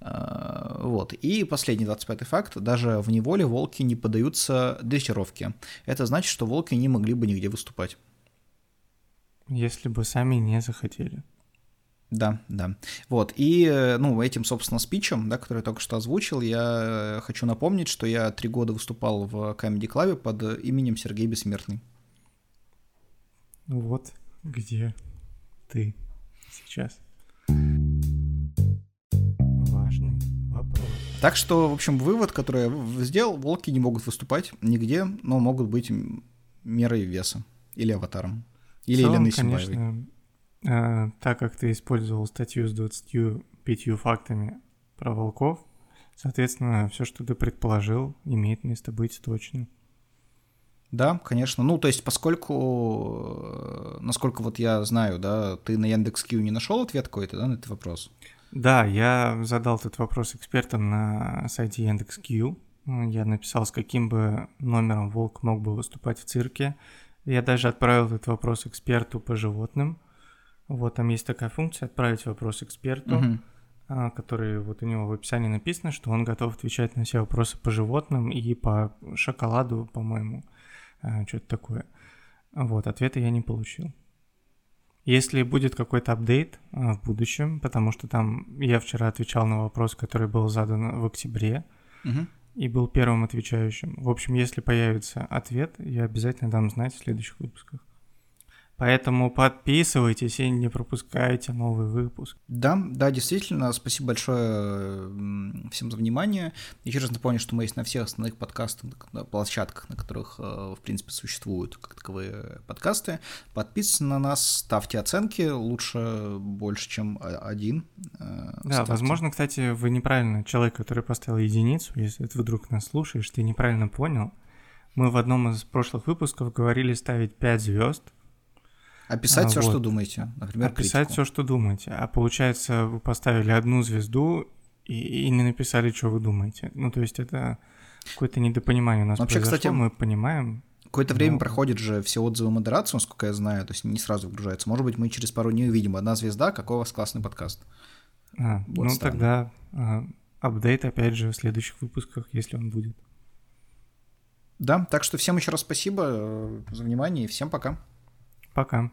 Speaker 1: А, Вот. И последний 25 факт. Даже в неволе волки не поддаются дрессировке. Это значит, что волки не могли бы нигде выступать.
Speaker 2: Если бы сами не захотели.
Speaker 1: Да, да. Вот, и, э, ну, этим, собственно, спичем, да, который я только что озвучил, я э, хочу напомнить, что я три года выступал в Comedy Club под именем Сергей Бессмертный.
Speaker 2: Вот где ты сейчас. Важный вопрос.
Speaker 1: Так что, в общем, вывод, который я сделал, волки не могут выступать нигде, но могут быть мерой веса или аватаром. Или Еленой Симбаевой.
Speaker 2: конечно, э, так как ты использовал статью с 25 фактами про волков, соответственно, все, что ты предположил, имеет место быть точно.
Speaker 1: Да, конечно. Ну, то есть, поскольку, э, насколько вот я знаю, да, ты на Яндекс.Кью не нашел ответ какой-то, да, на этот вопрос?
Speaker 2: Да, я задал этот вопрос экспертам на сайте Яндекс.Кью. Я написал, с каким бы номером волк мог бы выступать в цирке. Я даже отправил этот вопрос эксперту по животным. Вот там есть такая функция «Отправить вопрос эксперту», а, который вот у него в описании написано, что он готов отвечать на все вопросы по животным и по шоколаду, по-моему, что-то такое. Вот, ответа я не получил. Если будет какой-то апдейт а, в будущем, потому что там я вчера отвечал на вопрос, который был задан в октябре,
Speaker 1: Мгм.
Speaker 2: и был первым отвечающим. В общем, если появится ответ, я обязательно дам знать в следующих выпусках. Поэтому подписывайтесь и не пропускайте новый выпуск.
Speaker 1: Да, да, действительно, спасибо большое всем за внимание. Еще раз напомню, что мы есть на всех основных подкастах, на площадках, на которых, э, в принципе, существуют как таковые подкасты. Подписывайтесь на нас, ставьте оценки, лучше больше, чем один. э,
Speaker 2: Да,
Speaker 1: ставьте.
Speaker 2: возможно, кстати, вы неправильно, человек, который поставил единицу, если ты вдруг нас слушаешь, ты неправильно понял. Мы в одном из прошлых выпусков говорили ставить 5 звезд,
Speaker 1: Описать
Speaker 2: А,
Speaker 1: все,
Speaker 2: вот.
Speaker 1: что думаете. Например,
Speaker 2: описать
Speaker 1: критику.
Speaker 2: все, что думаете. А получается, вы поставили одну звезду и, и не написали, что вы думаете. Ну, то есть это какое-то недопонимание у нас
Speaker 1: Вообще,
Speaker 2: произошло,
Speaker 1: кстати,
Speaker 2: мы понимаем.
Speaker 1: Какое-то время
Speaker 2: Ну.
Speaker 1: проходит же все отзывы модерацию, насколько я знаю, то есть не сразу вгружается. Может быть, мы через пару дней увидим одна звезда, какой у вас классный подкаст.
Speaker 2: А,
Speaker 1: Вот
Speaker 2: ну,
Speaker 1: странно.
Speaker 2: тогда а, апдейт, опять же, в следующих выпусках, если он будет.
Speaker 1: Да, так что всем еще раз спасибо э, за внимание и всем пока.
Speaker 2: Пока.